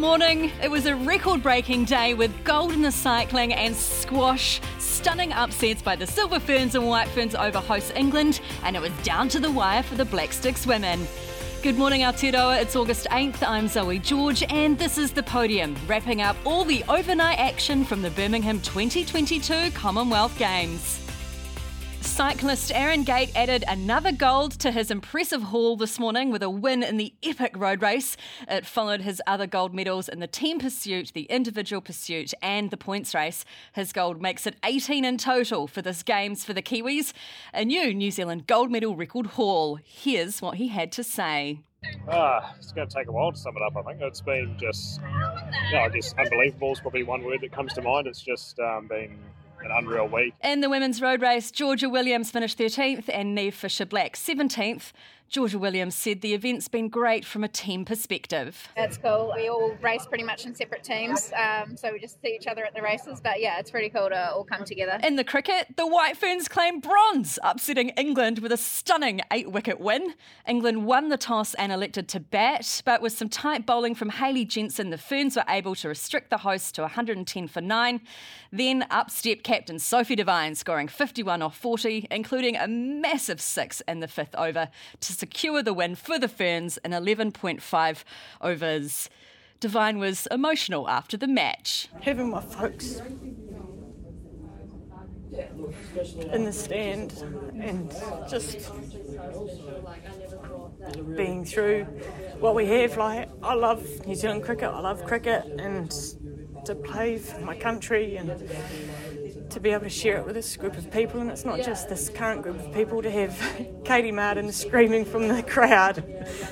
morning. It was a record breaking day with gold in the cycling and squash, stunning upsets by the Silver Ferns and White Ferns over host England, and it was down to the wire for the Black Sticks women. Good morning, Aotearoa. It's August 8th. I'm Zoe George, and this is the podium, wrapping up all the overnight action from the Birmingham 2022 Commonwealth Games. Cyclist Aaron Gate added another gold to his impressive haul this morning with a win in the epic road race. It followed his other gold medals in the team pursuit, the individual pursuit, and the points race. His gold makes it 18 in total for this Games for the Kiwis. A new New Zealand gold medal record haul. Here's what he had to say. Ah, it's going to take a while to sum it up. I think it's been just, yeah, I guess unbelievable is probably one word that comes to mind. It's just um, been an unreal week. In the women's road race, Georgia Williams finished 13th and Niamh Fisher Black 17th. Georgia Williams said the event's been great from a team perspective. That's cool. We all race pretty much in separate teams, um, so we just see each other at the races. But yeah, it's pretty cool to all come together. In the cricket, the White Ferns claim bronze, upsetting England with a stunning eight wicket win. England won the toss and elected to bat, but with some tight bowling from Hayley Jensen, the Ferns were able to restrict the hosts to 110 for nine. Then up stepped captain Sophie Devine, scoring 51 off 40, including a massive six in the fifth over to secure the win for the Ferns in 11.5 overs. Devine was emotional after the match. Having my folks in the stand and just being through what we have. Like, I love New Zealand cricket, I love cricket, and to play for my country and to be able to share it with this group of people, and it's not just this current group of people, to have Katie Martin screaming from the crowd,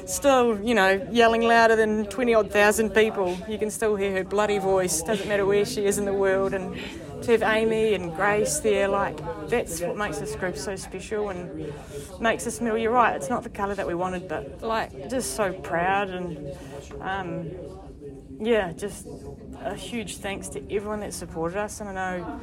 still, you know, yelling louder than 20 odd thousand people. You can still hear her bloody voice, doesn't matter where she is in the world. And to have Amy and Grace there, like, that's what makes this group so special and makes us feel, you're right, it's not the colour that we wanted, but like, just so proud and, um, yeah, just a huge thanks to everyone that supported us. And I know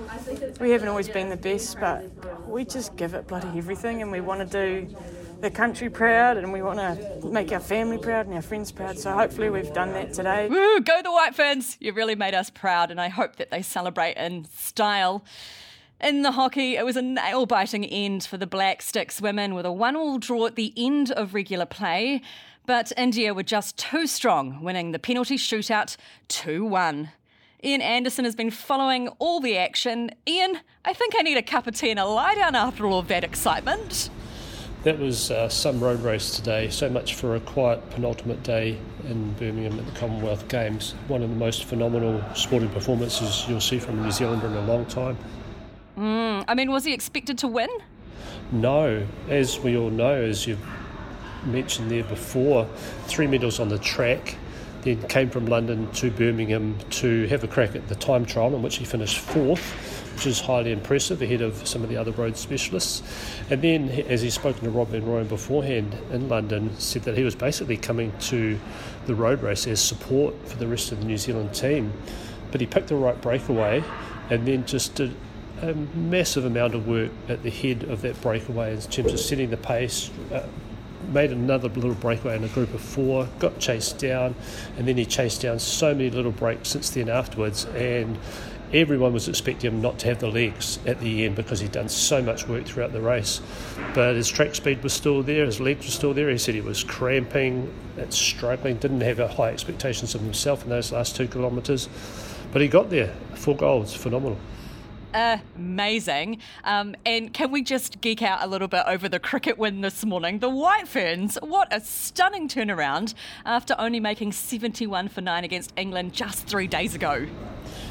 we haven't always been the best, but we just give it bloody everything and we want to do the country proud and we want to make our family proud and our friends proud. So hopefully we've done that today. Woo, go the White Ferns! You really made us proud, and I hope that they celebrate in style. In the hockey, it was a nail biting end for the Black Sticks women with a one all draw at the end of regular play. But India were just too strong, winning the penalty shootout 2 1. Ian Anderson has been following all the action. Ian, I think I need a cup of tea and a lie down after all of that excitement. That was uh, some road race today. So much for a quiet penultimate day in Birmingham at the Commonwealth Games. One of the most phenomenal sporting performances you'll see from a New Zealander in a long time. Mm, I mean, was he expected to win? No, as we all know, as you've mentioned there before, three medals on the track, then came from London to Birmingham to have a crack at the time trial, in which he finished fourth, which is highly impressive ahead of some of the other road specialists. And then, as he's spoken to Rob Van Rooyen beforehand in London, said that he was basically coming to the road race as support for the rest of the New Zealand team. But he picked the right breakaway and then just did a massive amount of work at the head of that breakaway in terms of setting the pace, uh, made another little breakaway in a group of four, got chased down, and then he chased down so many little breaks since then afterwards. And everyone was expecting him not to have the legs at the end because he'd done so much work throughout the race. But his track speed was still there, his legs were still there. He said he was cramping, it's struggling, didn't have high expectations of himself in those last two kilometres. But he got there. Four goals, phenomenal amazing. Um, and can we just geek out a little bit over the cricket win this morning? The White Ferns, what a stunning turnaround after only making 71 for 9 against England just three days ago.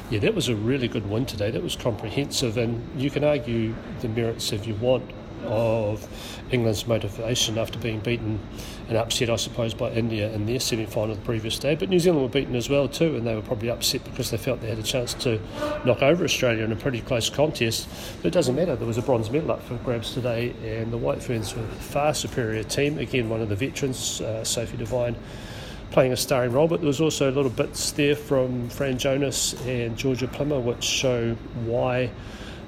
Yeah, that was a really good win today. That was comprehensive, and you can argue the merits if you want of England's motivation after being beaten and upset, I suppose, by India in their semi final the previous day. But New Zealand were beaten as well, too, and they were probably upset because they felt they had a chance to knock over Australia in a pretty close contest. But it doesn't matter, there was a bronze medal up for grabs today, and the White Ferns were a far superior team. Again, one of the veterans, uh, Sophie Devine playing a starring role, but there was also little bits there from Fran Jonas and Georgia Plimmer which show why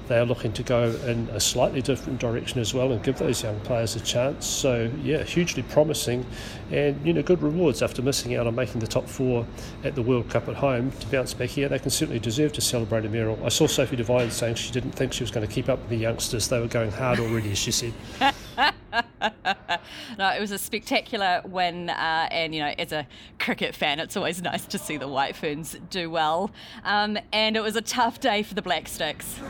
they are looking to go in a slightly different direction as well and give those young players a chance. So yeah, hugely promising, and you know good rewards after missing out on making the top four at the World Cup at home to bounce back here. They can certainly deserve to celebrate a medal. I saw Sophie Devine saying she didn't think she was going to keep up with the youngsters. They were going hard already, as she said. no, it was a spectacular win, uh, and you know, as a cricket fan, it's always nice to see the White Ferns do well. Um, and it was a tough day for the Black Sticks.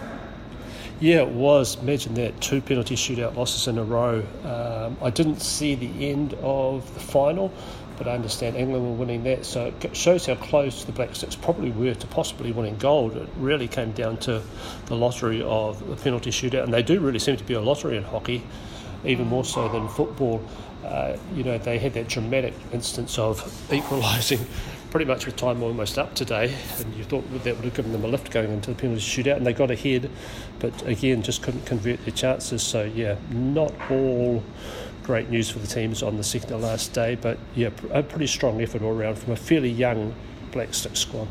Yeah, it was. Imagine that two penalty shootout losses in a row. Um, I didn't see the end of the final, but I understand England were winning that. So it shows how close the Black Sticks probably were to possibly winning gold. It really came down to the lottery of the penalty shootout, and they do really seem to be a lottery in hockey even more so than football. Uh, you know, they had that dramatic instance of equalising pretty much with time almost up today, and you thought that would have given them a lift going into the penalty shootout, and they got ahead, but again, just couldn't convert their chances. So, yeah, not all great news for the teams on the second to last day, but yeah, a pretty strong effort all around from a fairly young Black Stick squad.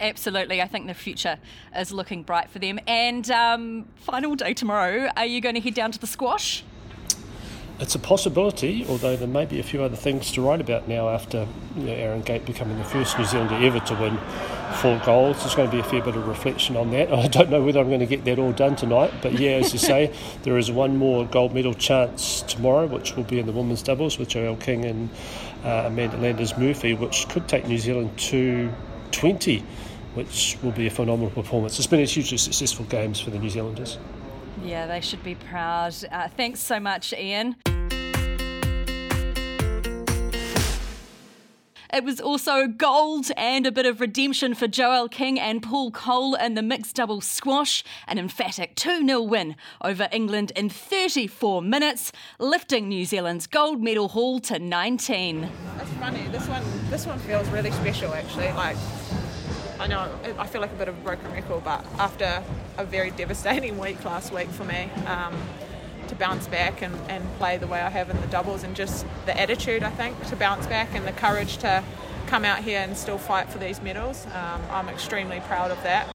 Absolutely. I think the future is looking bright for them. And um, final day tomorrow, are you going to head down to the squash? It's a possibility, although there may be a few other things to write about now after you know, Aaron Gate becoming the first New Zealander ever to win four goals. There's going to be a fair bit of reflection on that. I don't know whether I'm going to get that all done tonight, but yeah, as you say, there is one more gold medal chance tomorrow, which will be in the women's doubles with Joelle King and uh, Amanda Landers Murphy, which could take New Zealand to 20, which will be a phenomenal performance. It's been a hugely successful games for the New Zealanders. Yeah, they should be proud. Uh, thanks so much, Ian. It was also gold and a bit of redemption for Joelle King and Paul Coll in the mixed double squash, an emphatic 2 0 win over England in 34 minutes, lifting New Zealand's gold medal haul to 19. That's funny. This one, this one feels really special, actually. Like, I know I feel like a bit of a broken record, but after a very devastating week last week for me, um, to bounce back and, and play the way I have in the doubles and just the attitude, I think, to bounce back and the courage to come out here and still fight for these medals. Um, I'm extremely proud of that.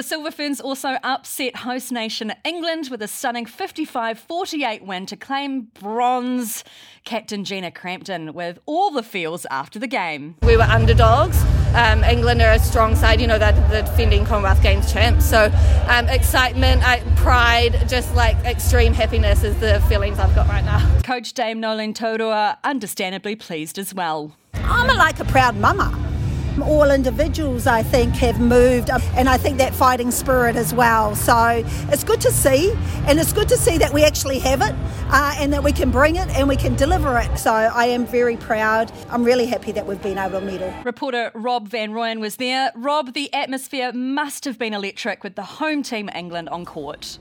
The Silver Ferns also upset host nation England with a stunning 55 48 win to claim bronze. Captain Gina Crampton with all the feels after the game. We were underdogs. Um, England are a strong side, you know, they're the defending Commonwealth Games champs. So, um, excitement, uh, pride, just like extreme happiness is the feelings I've got right now. Coach Dame Noeline Taurua, understandably pleased as well. I'm like a proud mama all individuals, I think, have moved, um, and I think that fighting spirit as well. So it's good to see, and it's good to see that we actually have it uh, and that we can bring it and we can deliver it. So I am very proud. I'm really happy that we've been able to medal. Reporter Rob Van Rooyen was there. Rob, the atmosphere must have been electric with the home team England on court.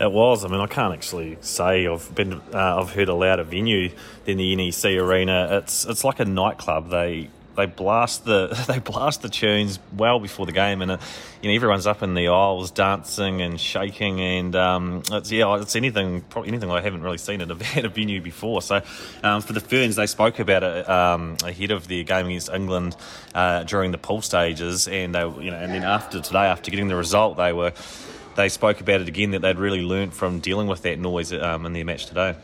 It was. I mean, I can't actually say I've been. Uh, I've heard a louder venue than the NEC Arena. It's it's like a nightclub. They they blast the they blast the tunes well before the game, and uh, you know everyone's up in the aisles dancing and shaking, and um, it's yeah, it's anything probably anything I haven't really seen at a, at a venue before. So um, for the Ferns, they spoke about it um, ahead of the game against England uh, during the pool stages, and they you know, and then after today, after getting the result, they were they spoke about it again that they'd really learnt from dealing with that noise um, in their match today.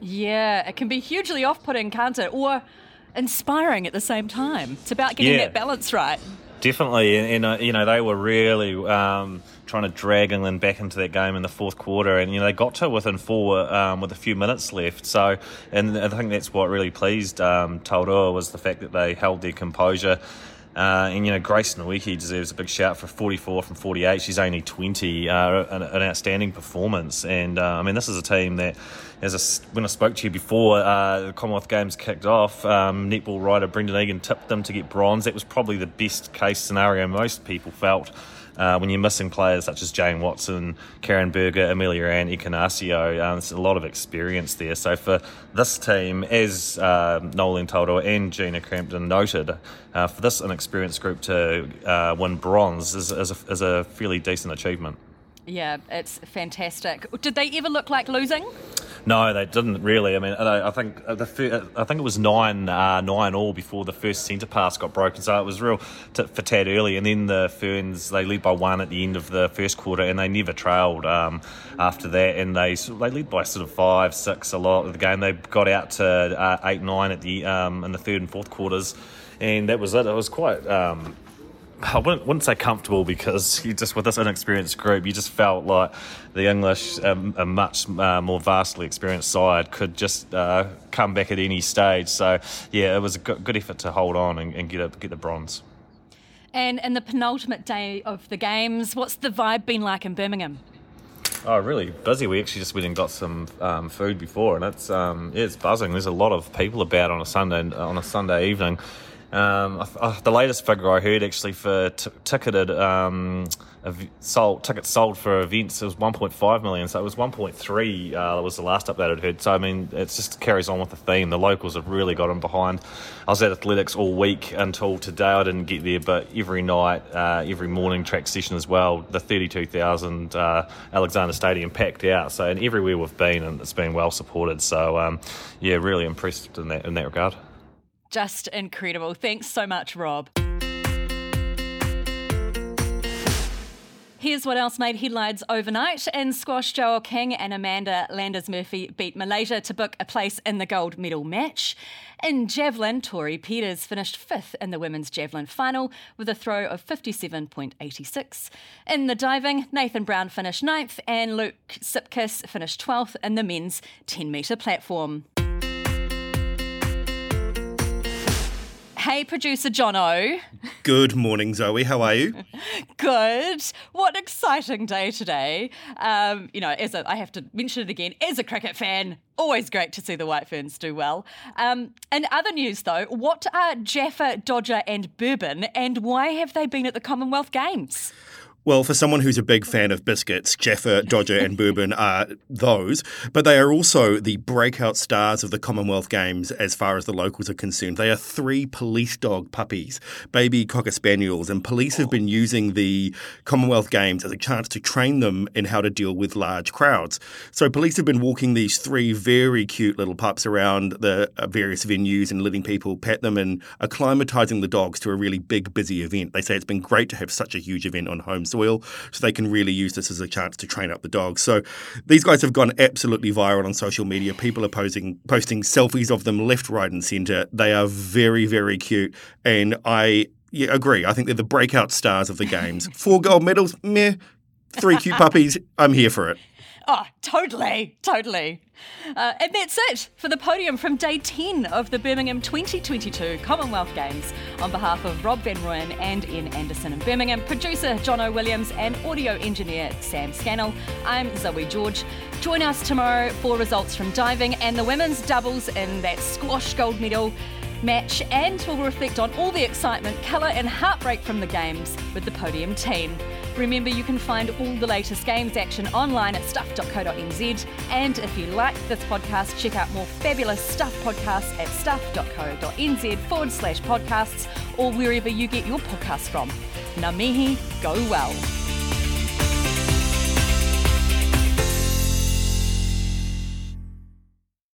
Yeah, it can be hugely off-putting, can't it? Or inspiring at the same time. It's about getting yeah. that balance right. Definitely, and, and uh, you know they were really um, trying to drag England back into that game in the fourth quarter, and you know they got to within four um, with a few minutes left. So, and I think that's what really pleased um, Taurua was the fact that they held their composure. Uh, and you know, Grace Nweke deserves a big shout for 44 from 48. She's only 20, uh, an, an, outstanding performance. And uh, I mean, this is a team that, as a, when I spoke to you before uh, the Commonwealth Games kicked off, um, netball rider Brendan Egan tipped them to get bronze. That was probably the best case scenario most people felt uh, when you're missing players such as Jane Watson, Karin Burger, Amelia Ann, Ekenasio, um, there's a lot of experience there. So for this team, as uh, Noeline Taurua and Gina Crampton noted, uh, for this inexperienced group to uh, win bronze is, is, a, is a fairly decent achievement. Yeah, it's fantastic. Did they ever look like losing? No, they didn't really. I mean, I think the fir- I think it was nine uh, nine all before the first centre pass got broken. So it was real t- for Tad early, and then the Ferns they lead by one at the end of the first quarter, and they never trailed um, after that. And they they led by sort of five six a lot of the game. They got out to uh, eight nine at the um, in the third and fourth quarters, and that was it. It was quite. Um, I wouldn't, wouldn't, say comfortable because you just with this inexperienced group, you just felt like the English, um, a much uh, more vastly experienced side, could just uh, come back at any stage. So yeah, it was a good, effort to hold on and, and get a, get the bronze. And in the penultimate day of the games, what's the vibe been like in Birmingham? Oh, really busy. We actually just went and got some um, food before, and it's um, yeah, it's buzzing. There's a lot of people about on a Sunday on a Sunday evening. Um, uh, the latest figure I heard actually for t- ticketed um, sold tickets sold for events it was 1.5 million. So it was 1.3 uh, that was the last update I'd heard. So I mean, it just carries on with the theme. The locals have really got them behind. I was at athletics all week until today. I didn't get there, but every night, uh, every morning track session as well. The 32,000 uh, Alexander Stadium packed out. So and everywhere we've been, and it's been well supported. So um, yeah, really impressed in that in that regard. Just incredible. Thanks so much, Rob. Here's what else made headlines overnight. In squash, Joelle King and Amanda Landers Murphy beat Malaysia to book a place in the gold medal match. In javelin, Tori Peeters finished fifth in the women's javelin final with a throw of 57.86. In the diving, Nathan Brown finished ninth and Luke Sipkis finished 12th in the men's 10 metre platform. Hey, producer Jono. Good morning, Zoe. How are you? Good. What an exciting day today. Um, you know, as a, I have to mention it again, as a cricket fan, always great to see the White Ferns do well. Um, in other news, though, what are Jaffa, Dodger, and Bourbon, and why have they been at the Commonwealth Games? Well, for someone who's a big fan of biscuits, Jaffa, Dodger, and Bourbon are those, but they are also the breakout stars of the Commonwealth Games as far as the locals are concerned. They are three police dog puppies, baby cocker spaniels, and police have been using the Commonwealth Games as a chance to train them in how to deal with large crowds. So, police have been walking these three very cute little pups around the uh, various venues and letting people pet them and acclimatizing the dogs to a really big, busy event. They say it's been great to have such a huge event on home soil, so they can really use this as a chance to train up the dogs. So these guys have gone absolutely viral on social media. People are posting posting selfies of them left, right, and centre. They are very, very cute, and I yeah, agree. I think they're the breakout stars of the games. Four gold medals, meh. Three cute puppies. I'm here for it. Oh, totally, totally. Uh, and that's it for the podium from day 10 of the Birmingham 2022 Commonwealth Games. On behalf of Rob Van Rooyen and Ian Anderson in Birmingham, producer Jono Williams, and audio engineer Sam Scannell, I'm Zoe George. Join us tomorrow for results from diving and the women's doubles in that squash gold medal match, and we'll reflect on all the excitement, colour, and heartbreak from the Games with the podium team. Remember, you can find all the latest games action online at stuff.co.nz. And if you like this podcast, check out more fabulous Stuff podcasts at stuff.co.nz forward slash podcasts or wherever you get your podcasts from. Ngā mihi, go well.